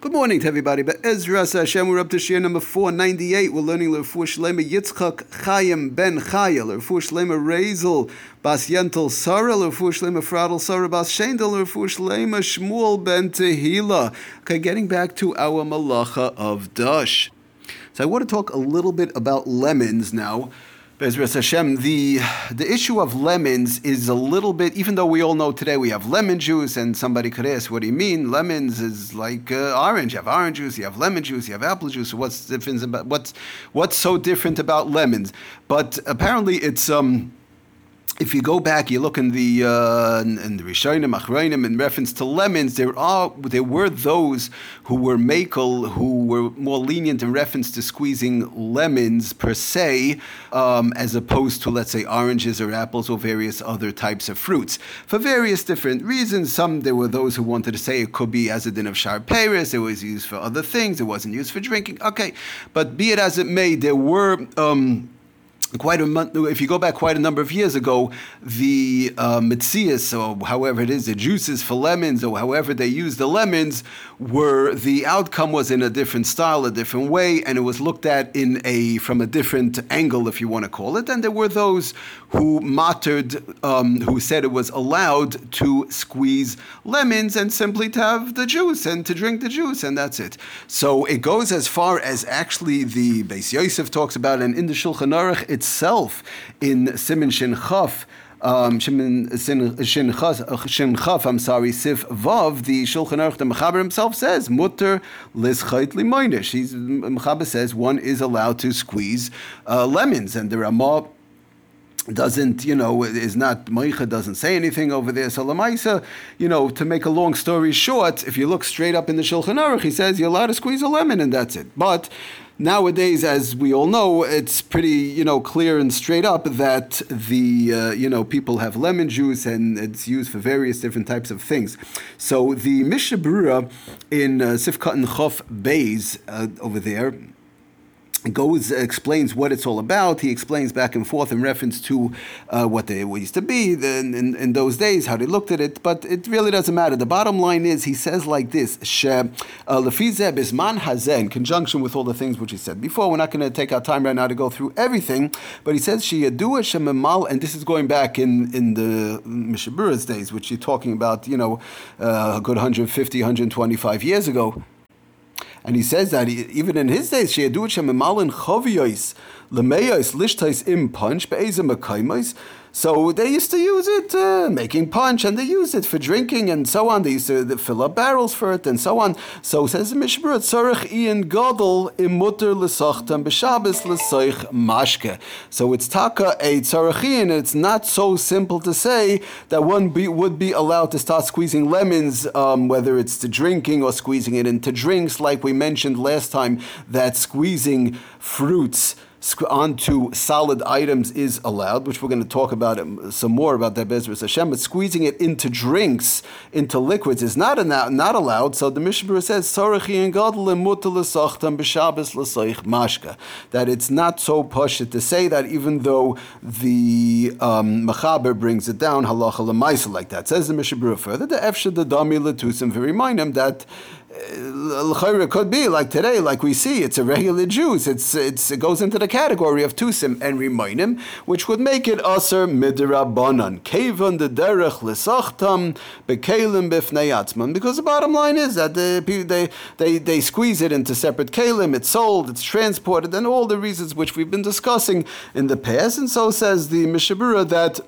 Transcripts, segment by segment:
Good morning to everybody. But Ezra Hashem, we're up to Shir number 498. We're learning Lerfu Shlema Yitzchak Chaim Ben Chaya, Lerfu Shlema Razel Bas Yentel Sarah, Lerfu Shlema Fradel Sarah Bas Shendel, Lerfu Shlema Shmuel Ben Tehila. Okay, getting back to our Malacha of Dush. So I want to talk a little bit about lemons now. Bezras Hashem, the the issue of lemons is a little bit. Even though we all know today we have lemon juice, and somebody could ask, "What do you mean? Lemons is like uh, orange. You have orange juice, you have lemon juice, you have apple juice. What's difference about what's what's so different about lemons?" But apparently, it's um, if you go back, you look in the uh, in the Rishonim, Achronim, in reference to lemons, there are there were those who were makel, who were more lenient in reference to squeezing lemons per se, um, as opposed to let's say oranges or apples or various other types of fruits for various different reasons. Some there were those who wanted to say it could be as a din of shar Paris, it was used for other things, it wasn't used for drinking. Okay, but be it as it may, there were. Um, quite a month, if you go back quite a number of years ago, the uh, mitzias, or however it is, the juices for lemons, or however they use the lemons, were the outcome was in a different style, a different way, and it was looked at in a from a different angle, if you want to call it. And there were those who mattered, um, who said it was allowed to squeeze lemons and simply to have the juice and to drink the juice, and that's it. So it goes as far as actually the Beis Yosef talks about, and in the Shulchan Aruch itself in Simin Shin Chaf. Um, Shin Chaf, I'm sorry, Sif Vav, the Shulchan Aruch, the Mechaber himself says, Mutter lischait limoinish. He's Mechaber says one is allowed to squeeze uh, lemons, and the Ramah doesn't, you know, is not, Moicha doesn't say anything over there. So Lamaisa, you know, to make a long story short, if you look straight up in the Shulchan Aruch, he says you're allowed to squeeze a lemon and that's it. But nowadays, as we all know, it's pretty, you know, clear and straight up that the, uh, you know, people have lemon juice and it's used for various different types of things. So the Mishnah in uh, Sifkat and Chof uh, over there, goes explains what it's all about. He explains back and forth in reference to uh, what they used to be in, in, in, those days, how they looked at it. But it really doesn't matter. The bottom line is he says like this: uh, bisman hazeh, in conjunction with all the things which he said before. We're not going to take our time right now to go through everything, but he says she yadua shemamal, and this is going back in in the Mishnah Berurah's days, which you're talking about, you know, uh, a good 150, 125 years ago. And he says that he, even in his days, she had do it shemimalin choviyos lemeyos lishtais im punch be'ezem so they used to use it uh, making punch, and they used it for drinking and so on. They used to fill up barrels for it and so on. So says the Mishmur, Tzarech Ian Gadol imutter l'sachtam b'Shabbos l'soich mashke. So it's taka a tzarech It's not so simple to say that one be, would be allowed to start squeezing lemons, um, whether it's to drinking or squeezing it into drinks, like we mentioned last time, that squeezing fruits onto solid items is allowed, which we're going to talk about some more about that Bezras Hashem. But squeezing it into drinks, into liquids, is not not allowed. So the Mishnah says mashka, that it's not so pushed to say that even though the um, Mechaber brings it down halacha like that. Says the Mishnah further the efsha the dami remind him that it could be like today, like we see, it's a regular juice. It's, it's it goes into the category of tusim and rimoinim, which would make it aser midrabanan. Kevon the derech lesachtam bekelim bifnei Because the bottom line is that the, they, they, they squeeze it into separate kalim, it's sold, it's transported, and all the reasons which we've been discussing in the past. And so says the Mishnah Berurah that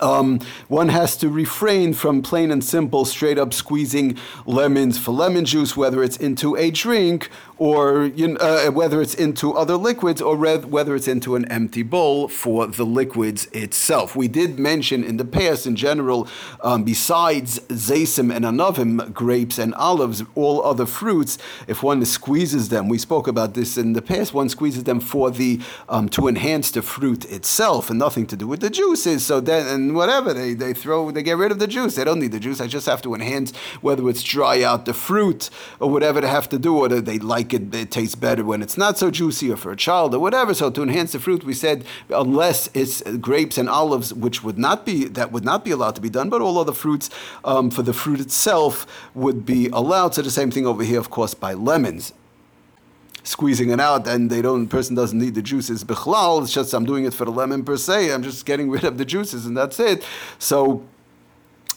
um, one has to refrain from plain and simple, straight up squeezing lemons for lemon juice, whether it's into a drink or you know, uh, whether it's into other liquids or whether it's into an empty bowl for the liquids itself. We did mention in the past, in general, um, besides zaysim and anavim, grapes and olives, all other fruits, if one squeezes them, we spoke about this in the past, one squeezes them for the um, to enhance the fruit itself and nothing to do with the juices. So then and whatever. They, they throw, they get rid of the juice. They don't need the juice. I just have to enhance whether it's dry out the fruit or whatever they have to do, or they like it, it tastes better when it's not so juicy or for a child or whatever. So to enhance the fruit, we said, unless it's grapes and olives, which would not be, that would not be allowed to be done, but all other fruits um, for the fruit itself would be allowed. So the same thing over here, of course, by lemons squeezing it out, and they don't. Person doesn't need the juices. Bichlal, it's just I'm doing it for the lemon per se. I'm just getting rid of the juices, and that's it. So.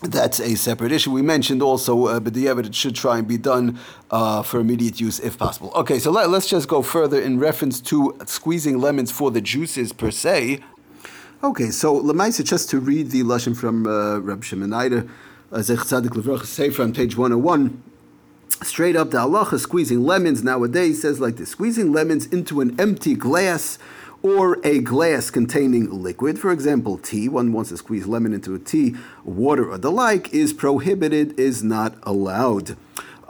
That's a separate issue. We mentioned also, uh, but the evidence should try and be done uh, for immediate use if possible. Okay, so let, us just go further in reference to squeezing lemons for the juices per se. Okay, so Lemaisa, just to read the lashon from uh, Reb Shimon Eider, uh, Zech Tzadik Levracha Sefer page 101 straight up the halacha squeezing lemons nowadays says like this squeezing lemons into an empty glass or a glass containing liquid, for example, tea, one wants to squeeze lemon into a tea, water, or the like, is prohibited, is not allowed.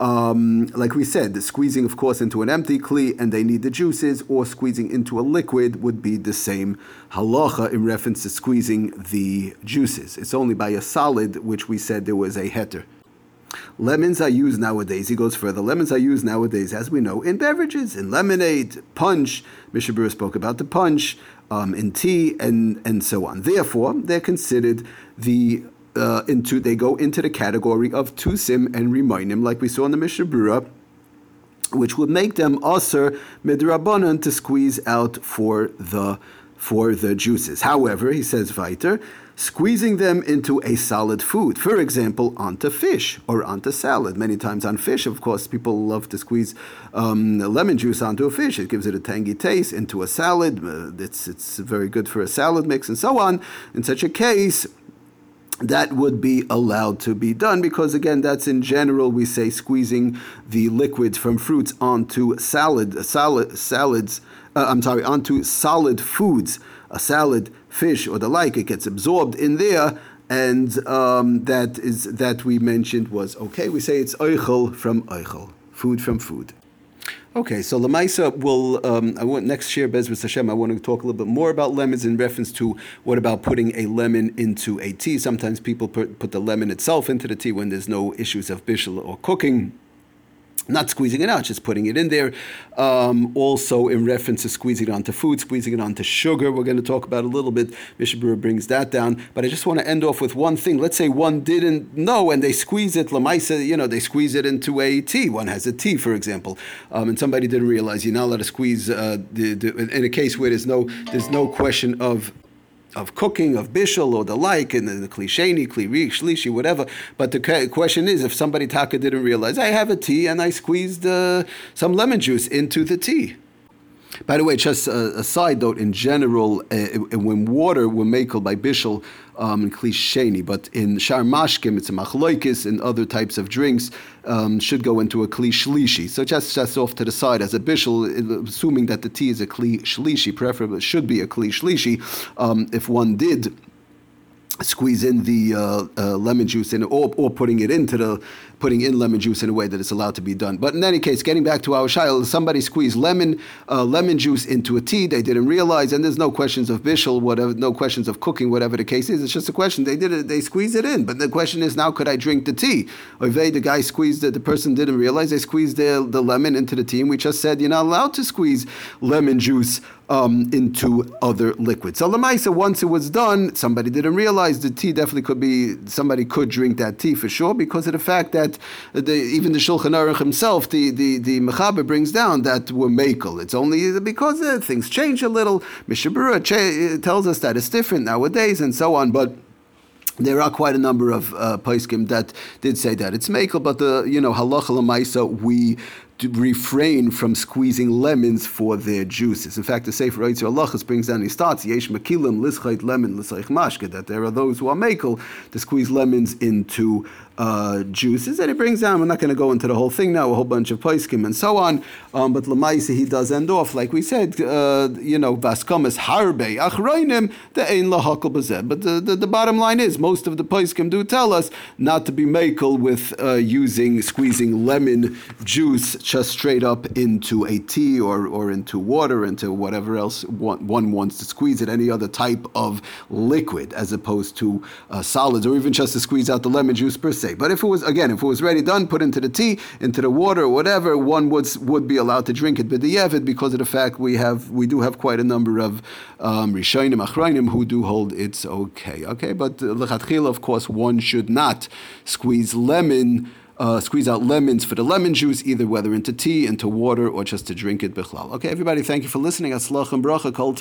Um, like we said, the squeezing, of course, into an empty kli and they need the juices, or squeezing into a liquid would be the same halacha in reference to squeezing the juices. It's only by a solid, which we said there was a heter. Lemons are used nowadays. He goes further. Lemons are used nowadays, as we know, in beverages, in lemonade, punch. Mishabur spoke about the punch, um, in tea, and and so on. Therefore, they're considered the uh, into they go into the category of tusim and remainim, like we saw in the Mishnah Berurah which would make them aser midrabanan to squeeze out for the for the juices. However, he says weiter, squeezing them into a solid food, for example, onto fish or onto salad. Many times on fish, of course, people love to squeeze um, lemon juice onto a fish. It gives it a tangy taste. Into a salad, uh, it's, it's very good for a salad mix and so on. In such a case, that would be allowed to be done because again that's in general we say squeezing the liquids from fruits onto salad salad salads uh, I'm sorry onto solid foods a salad fish or the like, it gets absorbed in there, and um, that is that we mentioned was okay. We say it's oichel from oichel, food from food. Okay, so Lamaisa will, um, I want next year, Bezras Hashem, I want to talk a little bit more about lemons in reference to what about putting a lemon into a tea. Sometimes people put, put the lemon itself into the tea when there's no issues of bishul or cooking not squeezing it out, just putting it in there. Um, also, in reference to squeezing it onto food, squeezing it onto sugar, we're going to talk about a little bit. Mishnah Berurah brings that down. But I just want to end off with one thing. Let's say one didn't know and they squeeze it, lamaisa, you know, they squeeze it into a tea. One has a tea, for example, um, and somebody didn't realize you're not allowed to squeeze uh, the, the, in a case where there's no there's no question of of cooking, of bishul or the like, and the, klisheni, kliri, shlishi, whatever. But the question is, if somebody taka didn't realize, I have a tea and I squeezed uh, some lemon juice into the tea. By the way, just a, a side note, in general, uh, when water were makel by bishul um, and klisheni, but in shar mashkim, it's a machloikis, and other types of drinks um, should go into a kli. So just, just off to the side as a bishul, assuming that the tea is a kli preferably should be a kli. Um, if one did squeeze in the uh, uh, lemon juice in, or, or putting it into the putting in lemon juice in a way that it's allowed to be done. But in any case, getting back to our shayla, somebody squeezed lemon uh, lemon juice into a tea. They didn't realize, and there's no questions of bishul, whatever, no questions of cooking, whatever the case is. It's just a question. They did it. They squeezed it in. But the question is now, could I drink the tea? Or they, the guy squeezed it. The person didn't realize they squeezed the, the lemon into the tea, and we just said you're not allowed to squeeze lemon juice um, into other liquids. So Lamaisa, once it was done, somebody didn't realize the tea definitely could be, somebody could drink that tea for sure because of the fact that the, even the Shulchan Aruch himself, the, the, the Mechaber brings down that we're makel. It's only because uh, things change a little. Mishnah Berurah cha- tells us that it's different nowadays and so on, but there are quite a number of uh, that did say that it's makel, but the you know halacha lemaisa we refrain from squeezing lemons for their juices. In fact, the Sefer Eitzer Halachas brings down, he starts, Yesh Makilim Lischait Lemon Lisaich Mashke, that there are those who are makel to squeeze lemons into uh, juices, and it brings down. We're not going to go into the whole thing now, a whole bunch of poiskim and so on. Um, but lemaisa he does end off, like we said, uh, you know, vaskamas harbe achroinim the ein lahakal bazeh. But the, the, the, bottom line is, most of the poiskim do tell us not to be makel with uh, using squeezing lemon juice just straight up into a tea or or into water, into whatever else one, wants to squeeze it, any other type of liquid, as opposed to uh, solids, or even just to squeeze out the lemon juice per se. But if it was again, if it was ready done, put into the tea, into the water, whatever, one would would be allowed to drink it But the b'di'evid because of the fact we have we do have quite a number of um, rishonim who do hold it's okay. Okay, but lechatchila, of course, one should not squeeze lemon. Uh, squeeze out lemons for the lemon juice, either whether into tea, into water, or just to drink it bichlal. Okay, everybody, thank you for listening. Aslach and bracha, kol.